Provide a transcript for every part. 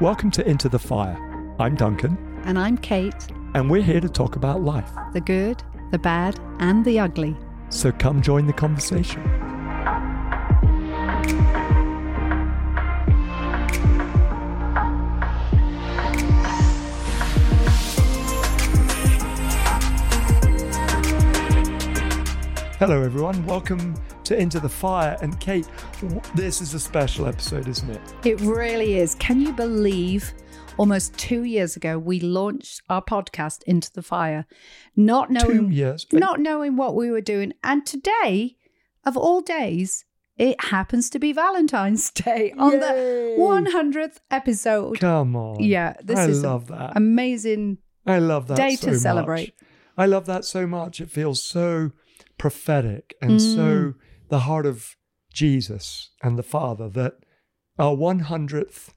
Welcome to Into the Fire. I'm Duncan, And I'm Kate, and we're here to talk about life. the good, the bad, and the ugly. So come join the conversation. Hello, everyone. Welcome to Into the Fire. And Kate, this is a special episode, isn't it? It really is. Can you believe almost two years ago we launched our podcast Into the Fire, not knowing Two years. not knowing what we were doing. And today, of all days, it happens to be Valentine's Day on Yay. the 100th episode. Come on. Yeah, this I is love that. Amazing I love that day so to celebrate. much. I love that so much. It feels so prophetic and so Mm. The heart of Jesus and the Father that our 100th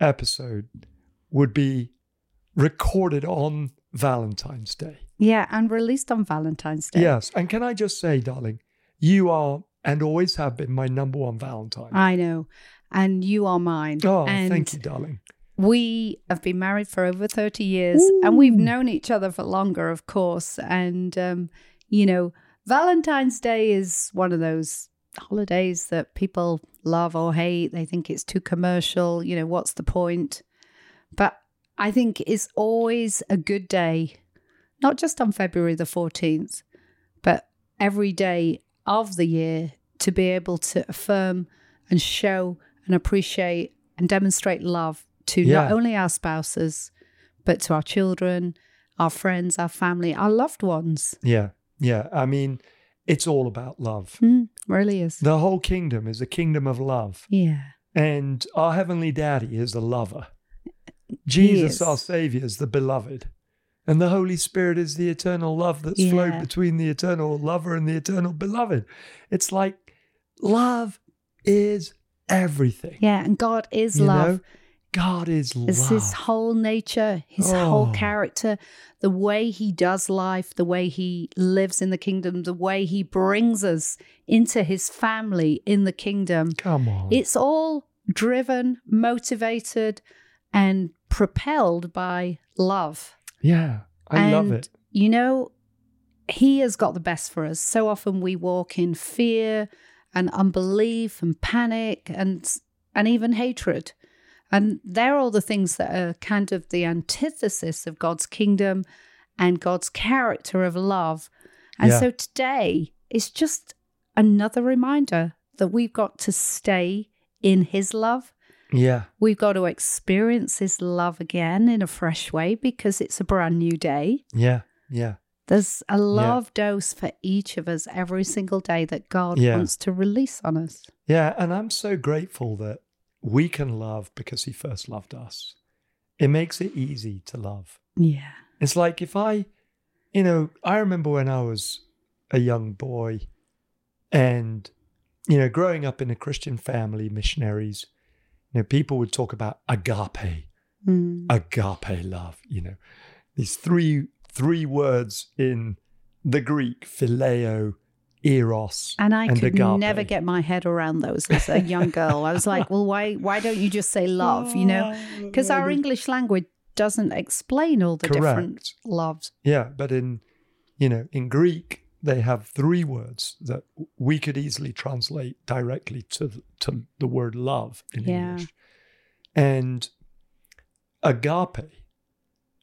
episode would be recorded on Valentine's Day. Yeah, and released on Valentine's Day. Yes. And can I just say, darling, you are and always have been my number one Valentine. I know. And you are mine. oh, and thank you, darling. We have been married for over 30 years and we've known each other for longer, of course. And, um, you know, Valentine's Day is one of those holidays that people love or hate. They think it's too commercial. You know, what's the point? But I think it's always a good day, not just on February the 14th, but every day of the year to be able to affirm and show and appreciate and demonstrate love to Yeah. not only our spouses, but to our children, our friends, our family, our loved ones. Yeah. Yeah. I mean, it's all about love. Mm, really is. The whole kingdom is a kingdom of love. yeah. And our Heavenly Daddy is a lover. Jesus, our Savior, is the beloved. And the Holy Spirit is the eternal love that's flowed between the eternal lover and the eternal beloved. It's like love is everything. Yeah. And God is You love. know? God is It's love. his whole nature, his whole Oh. character, the way he does life, the way he lives in the kingdom, the way he brings us into his family in the kingdom. Come on. It's all driven, motivated, and propelled by love. yeah, I love it. You know, he has got the best for us. So often we walk in fear and unbelief and panic and and even hatred. And they're all the things that are kind of the antithesis of God's kingdom and God's character of love. And Yeah. so today is just another reminder that we've got to stay in his love. Yeah, We've got to experience his love again in a fresh way because it's a brand new day. yeah, yeah. There's a love dose for each of us every single day that God Yeah. wants to release on us. Yeah, and I'm so grateful that we can love because he first loved us. It makes it easy to love. Yeah. It's like if I, you know, I remember when I was a young boy and, you know, growing up in a Christian family, missionaries, you know, people would talk about agape, Mm. agape love, you know, these three three words in the Greek, phileo, eros, And I could agape. never get my head around those as a young girl. I was like, well, why why don't you just say love, you know? Oh, because our English language doesn't explain all the different loves. Yeah, but in you know, in Greek they have three words that we could easily translate directly to the, to the word love in Yeah. English. And agape,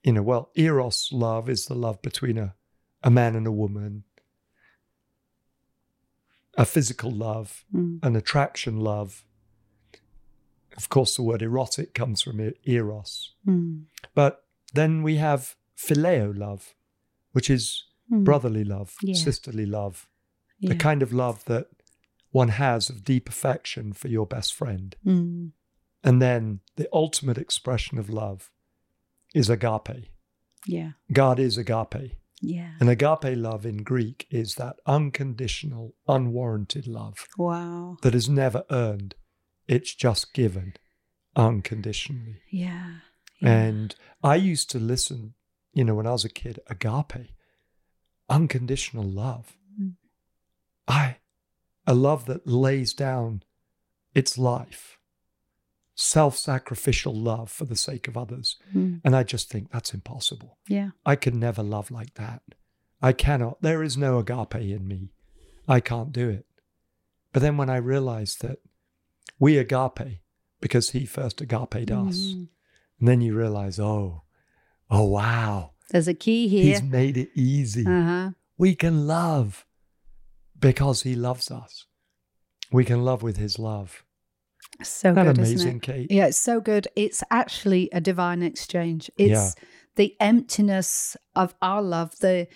you know, well, eros love is the love between a, a man and a woman, a physical love, Mm. an attraction love. Of course, the word erotic comes from eros. Mm. But then we have phileo love, which is Mm. brotherly love, Yeah. sisterly love, Yeah. the kind of love that one has of deep affection for your best friend. Mm. And then the ultimate expression of love is agape. Yeah. God is agape. Yeah. And agape love in Greek is that unconditional, unwarranted love Wow. that is never earned. It's just given unconditionally. Yeah. And I used to listen, you know, when I was a kid, agape, unconditional love. Mm. I, a love that lays down its life self sacrificial love for the sake of others. Mm. And I just think that's impossible. Yeah. I can never love like that. I cannot. There is no agape in me. I can't do it. But then when I realized that we agape because he first agaped us, Mhm. and then you realize, oh, oh, wow, There's a key here. he's made it easy. Uh huh. We can love because he loves us. We can love with his love. So that good, isn't it? Kate? Yeah, it's so good. It's actually a divine exchange. It's the emptiness of our love, the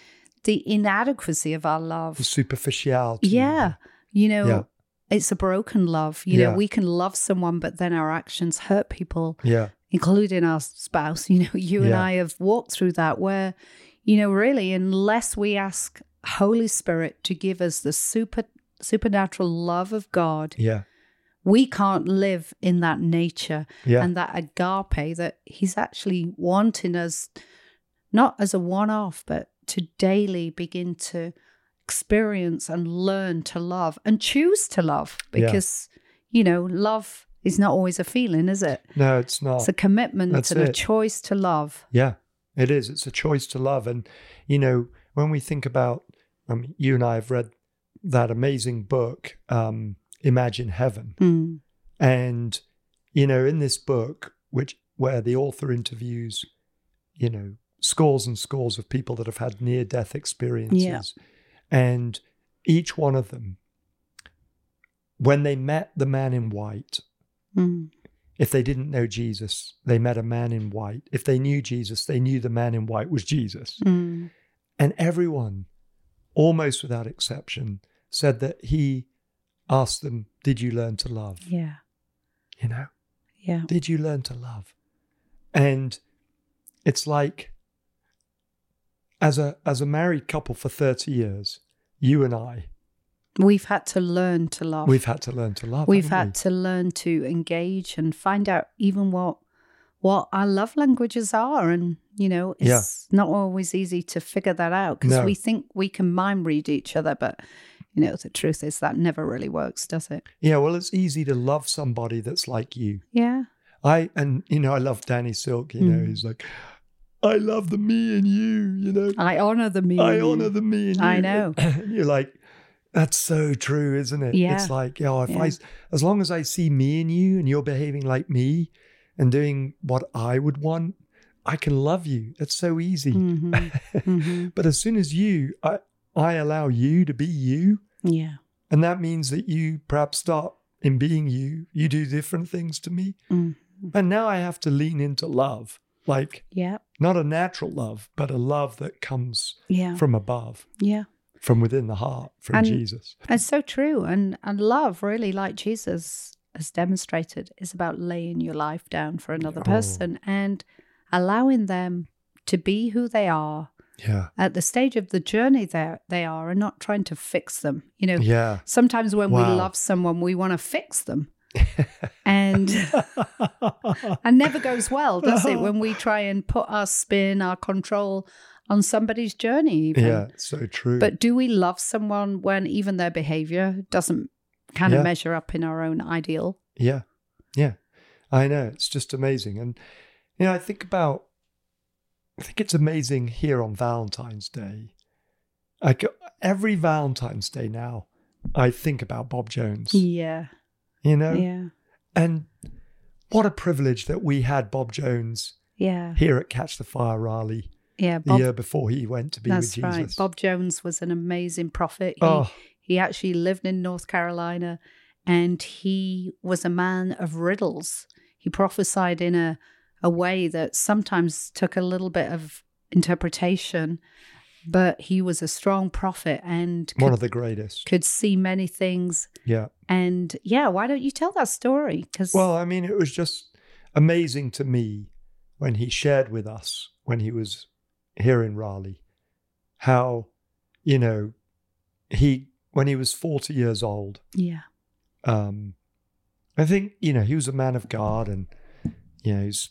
the inadequacy of our love. The superficiality. Yeah. You know, Yeah. it's a broken love. You Yeah. know, we can love someone, but then our actions hurt people, Yeah. including our spouse. You know, you and I have walked through that where, you know, really, unless we ask Holy Spirit to give us the super supernatural love of God, Yeah. We can't live in that nature Yeah. and that agape that He's actually wanting us not as a one off, but to daily begin to experience and learn to love and choose to love Yeah. because, you know, love is not always a feeling, is it? no, it's not. It's a commitment That's and a choice to love. Yeah, it is. It's a choice to love. And, you know, when we think about, mean, you and I have read that amazing book, um, Imagine Heaven. Mm. And, you know, in this book, which where the author interviews, you know, scores and scores of people that have had near death experiences. And each one of them, when they met the man in white, Mm. if they didn't know Jesus, they met a man in white. If they knew Jesus, they knew the man in white was Jesus. Mm. And everyone, almost without exception, said that he asked them, Did you learn to love? Yeah. You know, Yeah. did you learn to love? And it's like, as a as a married couple for 30 years, you and I, We've had to learn to love. we've had to learn to love. We've had to learn to engage and find out even what what our love languages are and you know it's not always easy to figure that out because No. we think we can mind read each other but you know the truth is that never really works does it? Yeah, well, it's easy to love somebody that's like you. yeah I and you know I love Danny Silk. You know Mm. he's like, I love the me and you. You know, i honor the me I you. honor the me and you. I know. You're like, that's so true, isn't it? Yeah. It's like, you know, if Yeah. I, as long as I see me and you, and you're behaving like me, and doing what I would want, I can love you. It's so easy. Mhm. Mhm. But as soon as you, I, I allow you to be you, yeah and that means that you perhaps start in being you. You do different things to me, Mhm. and now I have to lean into love, like yeah not a natural love, but a love that comes yeah from above, yeah from within the heart, from And- Jesus. It's so true. And and love, really, like Jesus has demonstrated, is about laying your life down for another Oh. person and allowing them to be who they are Yeah, at the stage of the journey they they are and not trying to fix them. You know, yeah. sometimes when we love someone, we want to fix them. and and never goes well, does it? When we try and put our spin, our control on somebody's journey, even. yeah, so true. But do we love someone when even their behavior doesn't kind Yeah. of measure up in our own ideal? yeah, yeah, I know. It's just amazing, and you know, I think about. I think it's amazing here on Valentine's Day. I go, every Valentine's Day now, I think about Bob Jones. Yeah. You know, Yeah. and what a privilege that we had Bob Jones Yeah. here at Catch the Fire Raleigh Yeah. the year before he went to be with Jesus. right. Bob Jones was an amazing prophet. He, oh, he actually lived in North Carolina and he was a man of riddles. He prophesied in a, a way that sometimes took a little bit of interpretation, but he was a strong prophet and one could, of the greatest. could see many things. Yeah. And yeah, why don't you tell that story? Because Well, I mean, it was just amazing to me when he shared with us when he was here in Raleigh how, you know, he, when he was 40 years old, yeah, um, I think, you know, he was a man of God and, you know, he's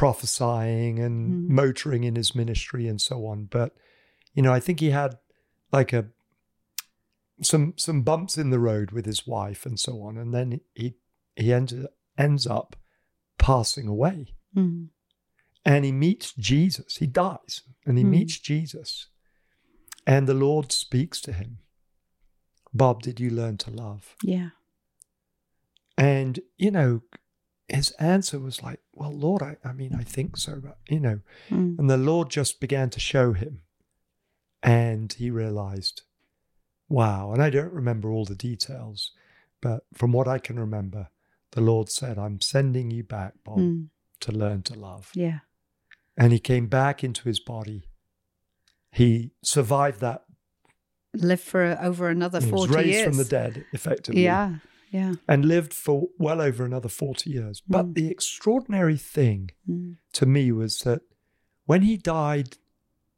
prophesying and Mhm. motoring in his ministry and so on. But, you know, I think he had like a, some some bumps in the road with his wife and so on and then he he ended ends up passing away. Mm. And he meets Jesus. He dies and he Hmm. meets Jesus. And the Lord speaks to him Bob, did you learn to love? Yeah. And, you know, his answer was like, Well, Lord, I, I mean, I think so, but, you know, Mm. and the Lord just began to show him. And he realized, wow. And I don't remember all the details, but from what I can remember, the Lord said, I'm sending you back, Bob, Mm. to learn to love. Yeah. And he came back into his body. He survived that. Lived for over another He was 40 raised years. from the dead, effectively. Yeah. Yeah. And lived for well over another 40 years. But Mm. the extraordinary thing Mm. to me was that when he died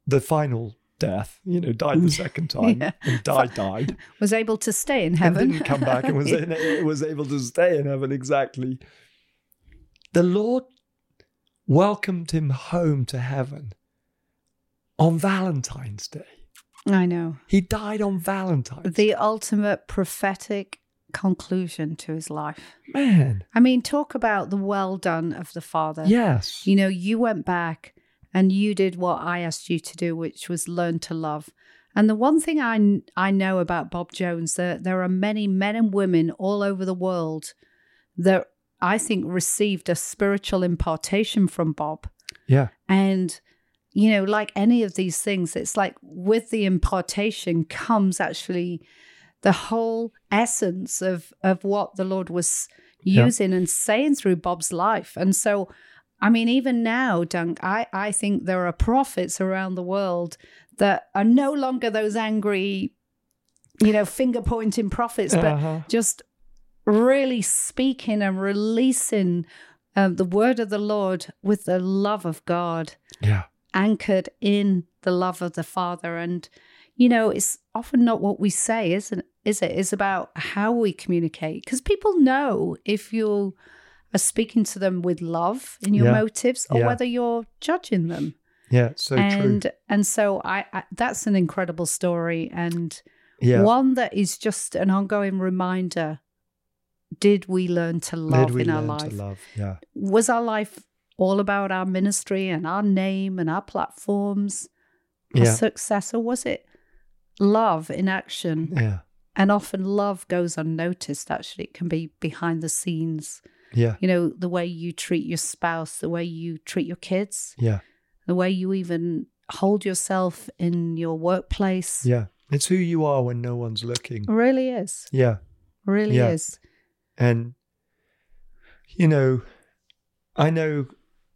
the final death, you know, died the second time Yeah. and died, died, Was able to stay in heaven. didn't come back and was, in, was able to stay in heaven exactly. The Lord welcomed him home to heaven on Valentine's Day. I know. He died on Valentine's The ultimate prophetic conclusion to his life. Man, I mean, talk about the well done of the Father. yes. You know, you went back and you did what I asked you to do, which was learn to love. And the one thing I, I know about Bob Jones, that there are many men and women all over the world that I think received a spiritual impartation from Bob. Yeah. And, you know, like any of these things, it's like with the impartation comes actually the whole essence of, of what the Lord was Yeah. using and saying through Bob's life. And so, I mean, even now, Dunk, I, I think there are prophets around the world that are no longer those angry, you know, finger pointing prophets, but Uh-huh. just really speaking and releasing um, the word of the Lord with the love of God, Yeah. anchored in the love of the Father. And, you know, it's often not what we say, isn't is it? It's about how we communicate. Because people know if you are speaking to them with love in your Yeah. motives or Yeah. whether you're judging them. Yeah. So and true. and so I, I that's an incredible story and Yeah. one that is just an ongoing reminder did we learn to love Did we in our life to love? Yeah. was our life all about our ministry and our name and our platforms our Yeah. success or was it love in action Yeah. and often love goes unnoticed actually it can be behind the scenes Yeah. you know the way you treat your spouse the way you treat your kids Yeah. the way you even hold yourself in your workplace Yeah. It's who you are when no one's looking. really is Yeah. really Yeah. is And you know, I know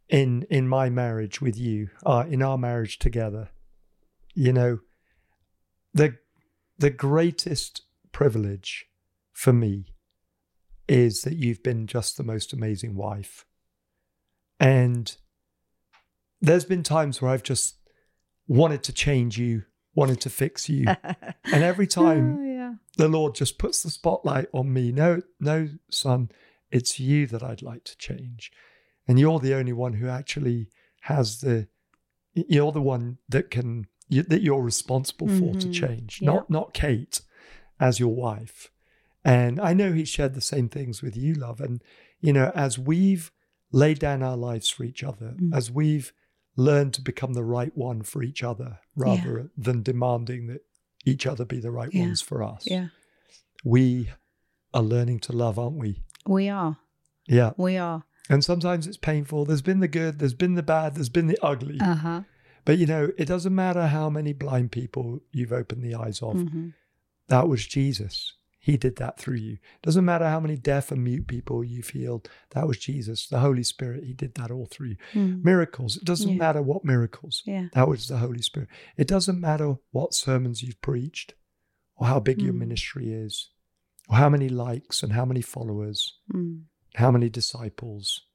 in in my marriage with you, uh, in our marriage together, you know, the the greatest privilege for me is that you've been just the most amazing wife. And there's been times where I've just wanted to change you, wanted to fix you. and every time Oh, yeah the Lord just puts the spotlight on me. No, no, son, it's you that I'd like to change. And you're the only one who actually has the, you're the one that can, you, that you're responsible for to Mhm. change, Yeah. not, not Kate as your wife. And I know he shared the same things with you, love. And, you know, as we've laid down our lives for each other, Mm. as we've learned to become the right one for each other rather than demanding that each other be the right Yeah. ones for us. yeah We are learning to love, aren't we? we are Yeah. we are And sometimes it's painful. There's been the good, there's been the bad, there's been the ugly. uh-huh but you know, it doesn't matter how many blind people you've opened the eyes of. Mhm. That was Jesus. He did that through you. Doesn't matter how many deaf and mute people you've healed. That was Jesus. The Holy Spirit, He did that all through you. Mm. Miracles. It doesn't Yeah. matter what miracles. yeah That was the Holy Spirit. It doesn't matter what sermons you've preached or how big your Mm. ministry is or how many likes and how many followers, Mm. how many disciples.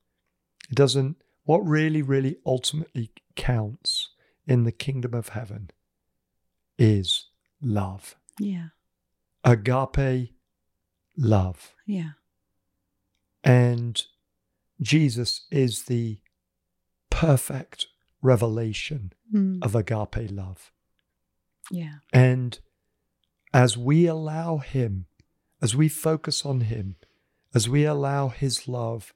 It doesn't, what really, really ultimately counts in the kingdom of heaven is love. yeah Agape love. yeah And Jesus is the perfect revelation Mm. of agape love. yeah And as we allow Him, as we focus on Him, as we allow His love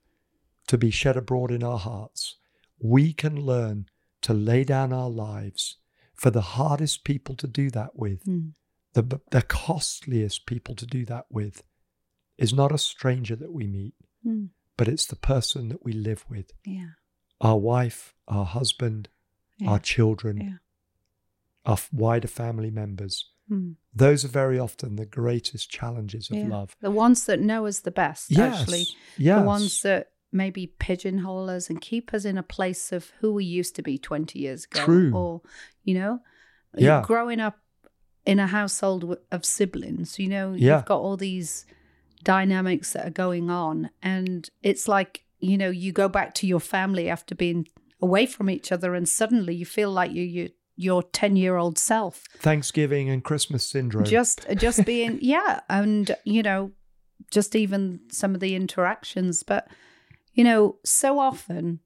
to be shed abroad in our hearts, we can learn to lay down our lives for the hardest people to do that with, Mm. the, the costliest people to do that with, is not a stranger that we meet, Mm. but it's the person that we live with Yeah. our wife, our husband, Yeah. our children, Yeah. our f- wider family members. Mm. Those are very often the greatest challenges of Yeah. love. The ones that know us the best, Yes. actually. yes. The ones that maybe pigeonhole us and keep us in a place of who we used to be 20 years ago. True. Or, you know, Yeah. growing up in a household of siblings, you know, Yeah. you've got all these dynamics that are going on. And it's like, you know, you go back to your family after being away from each other and suddenly you feel like you, you your 10 year old self Thanksgiving and Christmas syndrome. just just being yeah and you know just even some of the interactions but you know so often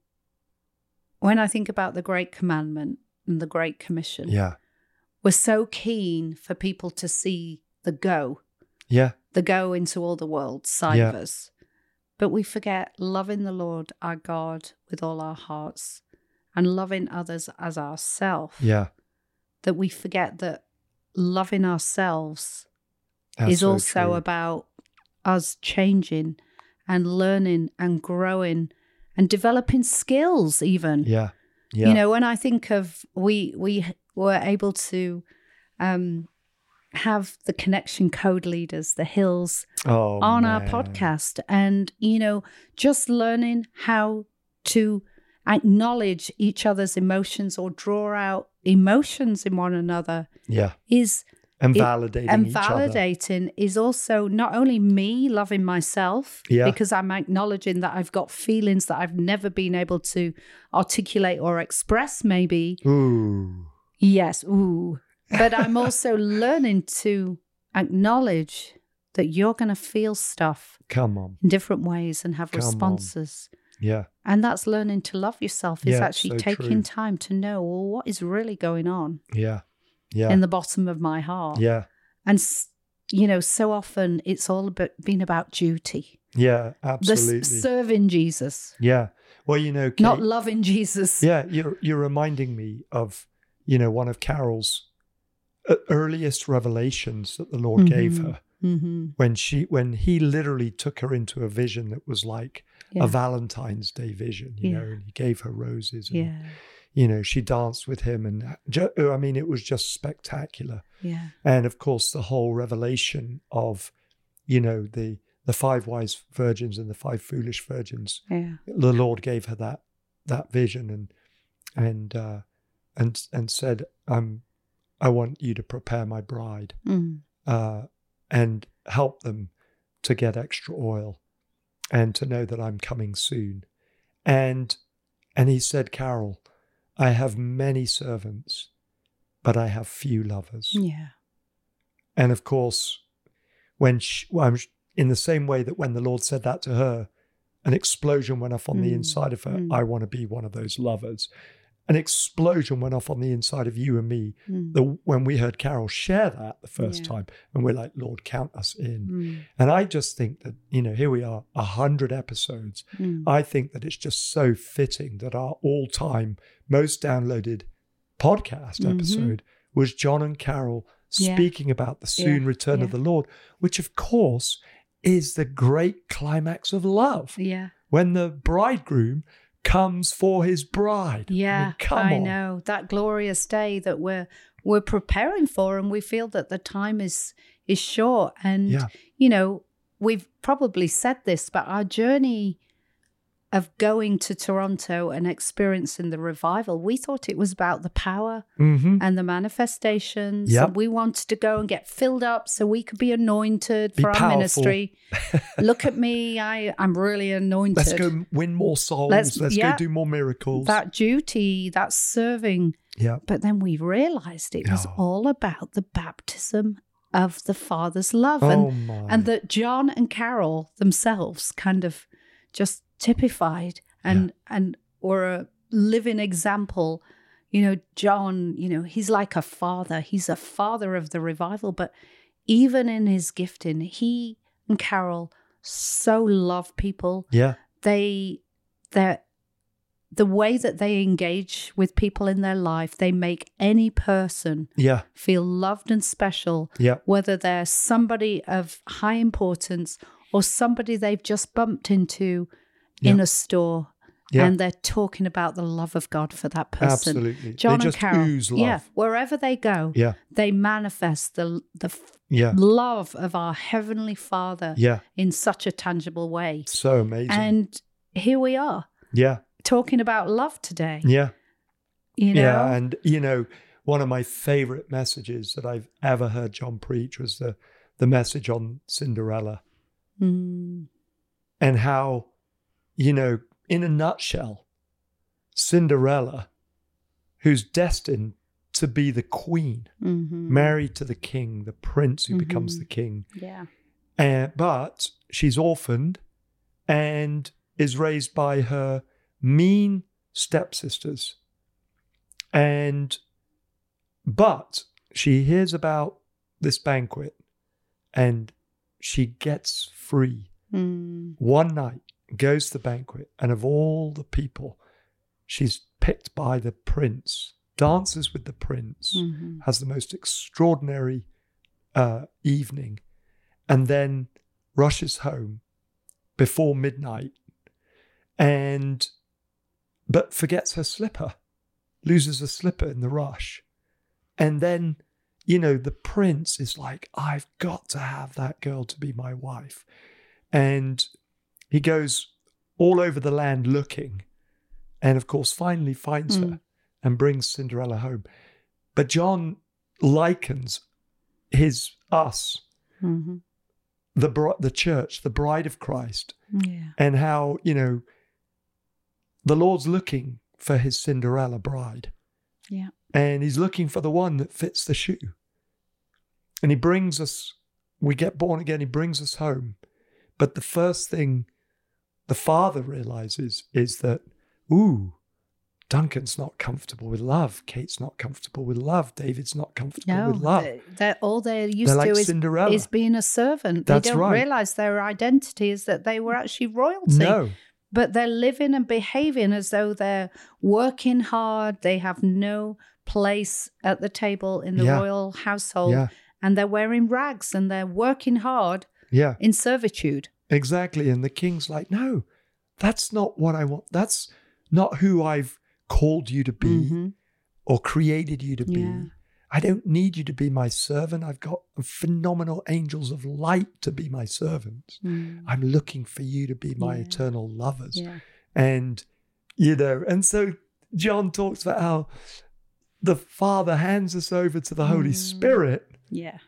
when i think about the great commandment and the great commission yeah. we're so keen for people to see the go Yeah. the go into all the world side Yeah. of us but we forget loving the lord our god with all our hearts and loving others as ourselves Yeah. that we forget that loving ourselves That's is so also true. about us changing and learning and growing and developing skills even Yeah. Yeah. you know when i think of we we were able to um have the connection code leaders the hills oh, on our podcast and you know just learning how to acknowledge each other's emotions or draw out emotions in one another Yeah. is And It- validating and each other. validating is also not only me loving myself Yeah. because i'm acknowledging that i've got feelings that i've never been able to articulate or express maybe Ooh. yes ooh but i'm also learning to acknowledge that you're going to feel stuff Come on. in different ways and have Come on. responses Yeah. and that's learning to love yourself is Yeah, actually so taking true. time to know well what is really going on Yeah. Yeah. in the bottom of my heart yeah. and you know so often it's all about been about duty Yeah. the Absolutely. s- serving jesus yeah. Well, you know, not loving jesus Yeah, you're you're reminding me of, you know, one of Carol's uh, earliest revelations that the Lord gave Mhm. her mm-hmm. when she when he literally took her into a vision that was like yeah. a Valentine's Day vision, you Yeah. know, and he gave her roses and yeah you know, she danced with him and ju- I mean it was just spectacular. yeah And of course the whole revelation of you know the the five wise virgins and the five foolish virgins yeah the Lord gave her that that vision and and uh, and and said, "I'm I want you to prepare my bride mm. uh, and help them to get extra oil and to know that I'm coming soon." And and he said, "Carol, I have many servants, but I have few lovers." yeah And of course, when she, well, I'm in the same way that when the Lord said that to her, an explosion went off on the Mm, inside of her. mm. I want to be one of those lovers. An explosion went off on the inside of you and me Mm. the, when we heard Carol share that the first Yeah. time. And we're like, Lord, count us in. Mm. And I just think that, you know, here we are, a hundred episodes. Mm. I think that it's just so fitting that our all time most downloaded podcast Mhm. episode was John and Carol Yeah. speaking about the soon Yeah, return of the Lord, which of course is the great climax of love yeah when the bridegroom comes for his bride. I mean, yeah come i on. know that glorious day that we're we're preparing for and we feel that the time is is short and Yeah. you know we've probably said this but our journey of going to Toronto and experiencing the revival we thought it was about the power hmm and the manifestations Yep. and we wanted to go and get filled up so we could be anointed Be for our powerful. ministry look at me i i'm really anointed Let's go win more souls. Let's- Let's, yeah. go do more miracles. that duty that serving yeah. but then we realized it was Oh. all about the baptism of the Father's love. Oh and, my. and that John and Carol themselves kind of just typified and and were a living example. You know, John, you know, he's like a father. He's a father of the revival, but even in his gifting, he and Carol so love people yeah. they that the way that they engage with people in their life, they make any person Yeah. feel loved and special, Yeah. whether they're somebody of high importance or somebody they've just bumped into in a store. Yeah. And they're talking about the love of God for that person. Absolutely. John they and just Carol, yeah, wherever they go, Yeah. they manifest the the Yeah. love of our heavenly Father Yeah. in such a tangible way. So amazing. And here we are yeah. talking about love today. Yeah. You know, Yeah. And, you know, one of my favorite messages that I've ever heard John preach was the, the message on Cinderella Mm, and how, you know, in a nutshell, Cinderella, who's destined to be the queen, mhm. married to the king, the prince who becomes Mhm. the king, yeah, Uh, but she's orphaned and is raised by her mean stepsisters. And, but she hears about this banquet and she gets free Mm, one night, goes to the banquet, and of all the people, she's picked by the prince, dances with the prince mhm. has the most extraordinary uh, evening, and then rushes home before midnight, and but forgets her slipper, loses a slipper in the rush, and then you know the prince is like, I've got to have that girl to be my wife, and he goes all over the land looking, and of course finally finds Mm. her and brings Cinderella home. But John likens his us, Mhm. the the church, the bride of Christ, yeah, and how you know the Lord's looking for his Cinderella bride, yeah, and he's looking for the one that fits the shoe. And he brings us, we get born again, he brings us home. But the first thing the father realizes is that, ooh, Duncan's not comfortable with love. Kate's not comfortable with love. David's not comfortable no, with love. they're, all they're used They're like to is, is being a servant. That's they don't right. realize their identity is that they were actually royalty. no, but they're living and behaving as though they're working hard. They have no place at the table in the Yeah. royal household, yeah, and they're wearing rags and they're working hard yeah, in servitude. Exactly. And the king's like, no, that's not what I want. That's not who I've called you to be Mhm. or created you to be. I don't need you to be my servant. I've got phenomenal angels of light to be my servants. Mm. I'm looking for you to be my Yeah. eternal lovers. Yeah. And, you know, and so John talks about how the Father hands us over to the Holy Mm. Spirit Yeah.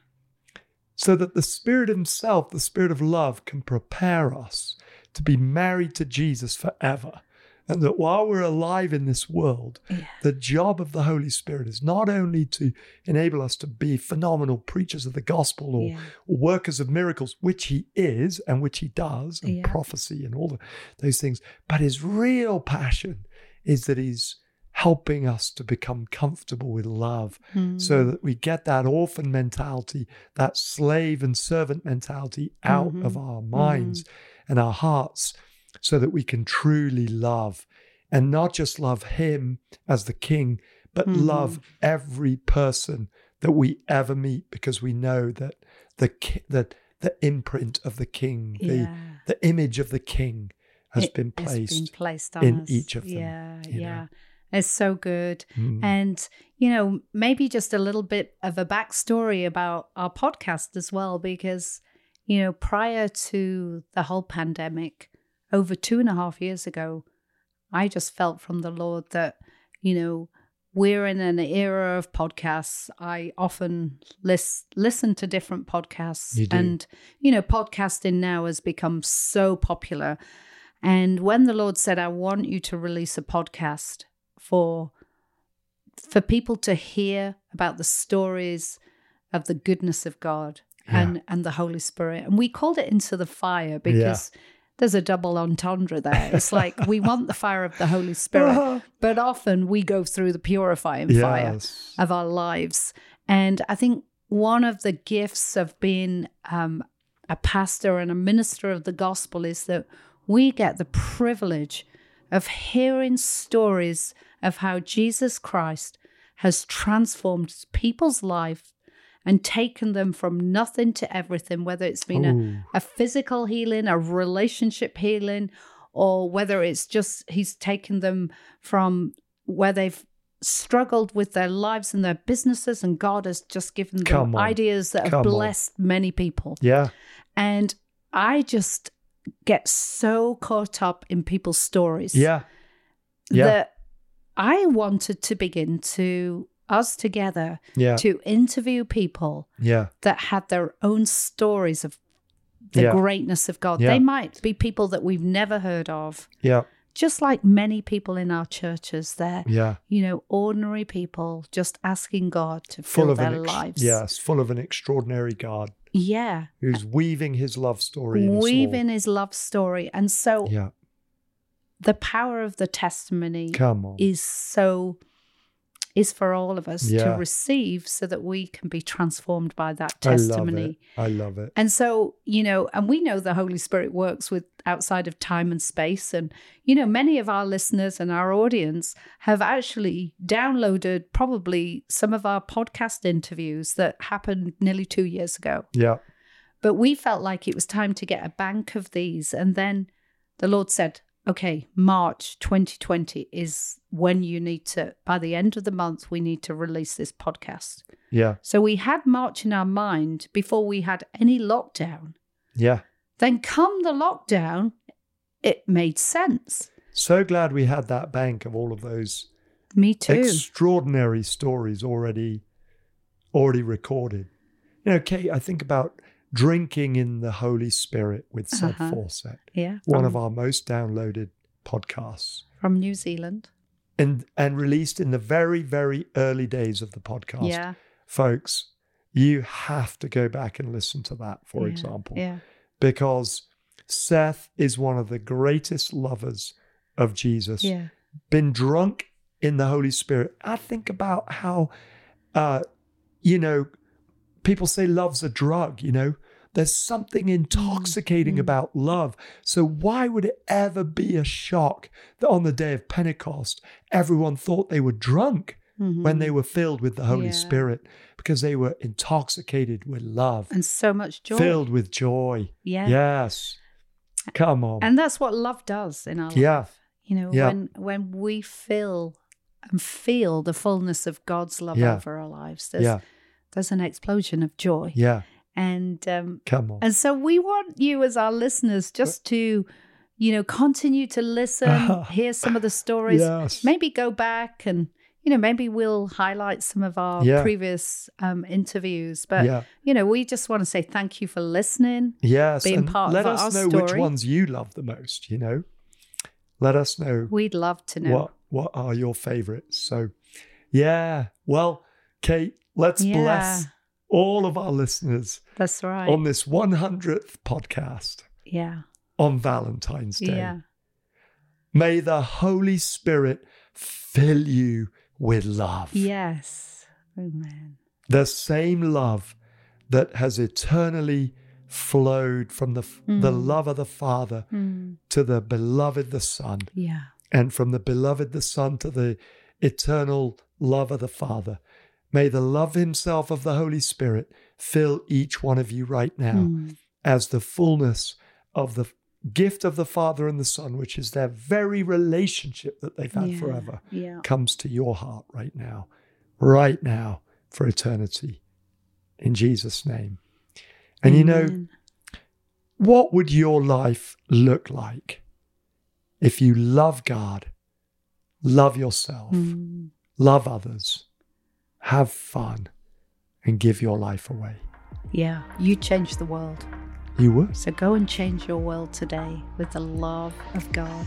So that the Spirit Himself, the Spirit of love, can prepare us to be married to Jesus forever. And that while we're alive in this world, Yeah. the job of the Holy Spirit is not only to enable us to be phenomenal preachers of the gospel or, Yeah. workers of miracles, which He is and which He does, and Yeah. prophecy and all the, those things, but His real passion is that He's helping us to become comfortable with love Mm. so that we get that orphan mentality, that slave and servant mentality out Mhm. of our minds and our hearts, so that we can truly love and not just love Him as the King, but Mhm. love every person that we ever meet because we know that the that the imprint of the King, the yeah. the image of the King has It- been placed. been placed in us. each of them, Yeah, you know. It's so good. Mm. And, you know, maybe just a little bit of a backstory about our podcast as well, because, you know, prior to the whole pandemic, over two and a half years ago, I just felt from the Lord that, you know, we're in an era of podcasts. I often lis- listen to different podcasts. You. And, you know, podcasting now has become so popular. And when the Lord said, I want you to release a podcast for for people to hear about the stories of the goodness of God and and the Holy Spirit. And we called it into the fire because there's a double entendre there. It's like we want the fire of the Holy Spirit, but often we go through the purifying fire of our lives. And I think one of the gifts of being um, a pastor and a minister of the gospel is that we get the privilege of hearing stories of how Jesus Christ has transformed people's life and taken them from nothing to everything, whether it's been a, a physical healing, a relationship healing, or whether it's just he's taken them from where they've struggled with their lives and their businesses, and God has just given them Come ideas that have Come on. blessed many people. Yeah. And I just get so caught up in people's stories Yeah. Yeah. that I wanted to begin to us together Yeah. to interview people Yeah. that had their own stories of the Yeah. greatness of God. They might be people that we've never heard of, Yeah. just like many people in our churches. They're, Yeah. you know, ordinary people just asking God to Full fill their ex- lives. yes, full of an extraordinary God Yeah. who's weaving his love story in us all. Weaving his love story. And so Yeah. the power of the testimony Come on. is so is for all of us Yeah. to receive so that we can be transformed by that I love testimony. it. I love it. And so, you know, and we know the Holy Spirit works with outside of time and space. And, you know, many of our listeners and our audience have actually downloaded probably some of our podcast interviews that happened nearly two years ago. Yeah. But we felt like it was time to get a bank of these. And then the Lord said, okay, March 2020 is when you need to, by the end of the month, we need to release this podcast. Yeah. So we had March in our mind before we had any lockdown. Yeah. Then, come the lockdown, it made sense. So glad we had that bank of all of those Me too. extraordinary stories already already recorded. You know, Kate, I think about drinking in the Holy Spirit with Seth Uh-huh. Fawcett, yeah. one from, of our most downloaded podcasts. from New Zealand. And and released in the very, very early days of the podcast. Yeah. Folks, you have to go back and listen to that, for yeah, example. Yeah. Because Seth is one of the greatest lovers of Jesus. Yeah. been drunk in the Holy Spirit. I think about how, uh, you know, people say love's a drug, you know, there's something intoxicating mm. about love. So, why would it ever be a shock that on the day of Pentecost, everyone thought they were drunk when they were filled with the Holy Mm-hmm. Yeah. Spirit? Because they were intoxicated with love, and so much joy. filled with joy. yeah. Yes. Come on. And that's what love does in our Yeah. life. You know, Yeah. when when we feel and feel the fullness of God's love Yeah. over our lives, there's yeah. there's an explosion of joy. Yeah. And um Come on. and so we want you as our listeners just to, you know, continue to listen, hear some of the stories, Yes. maybe go back and you know, maybe we'll highlight some of our Yeah. previous um, interviews. But, yeah. you know, we just want to say thank you for listening. Yes, being and part of let our us know which ones you love the most. You know, let us know We'd love to know. what what are your favorites. So, yeah. Well, Kate, let's Yeah. bless all of our listeners That's right. on this 100th podcast yeah. on Valentine's Day. Yeah. May the Holy Spirit fill you with love. Yes. Amen. The same love that has eternally flowed from the, the Mm. love of the Father Mm. to the beloved the Son, Yeah. and from the beloved the Son to the eternal love of the Father. May the love himself of the Holy Spirit fill each one of you right now Mm. as the fullness of the gift of the Father and the Son, which is their very relationship that they've had Yeah. forever, Yeah. comes to your heart right now, right now for eternity. In Jesus' name. And you know, what would your life look like if you love God, love yourself, Mm. love others, have fun, and give your life away? Yeah. You change the world. You would. So go and change your world today with the love of God.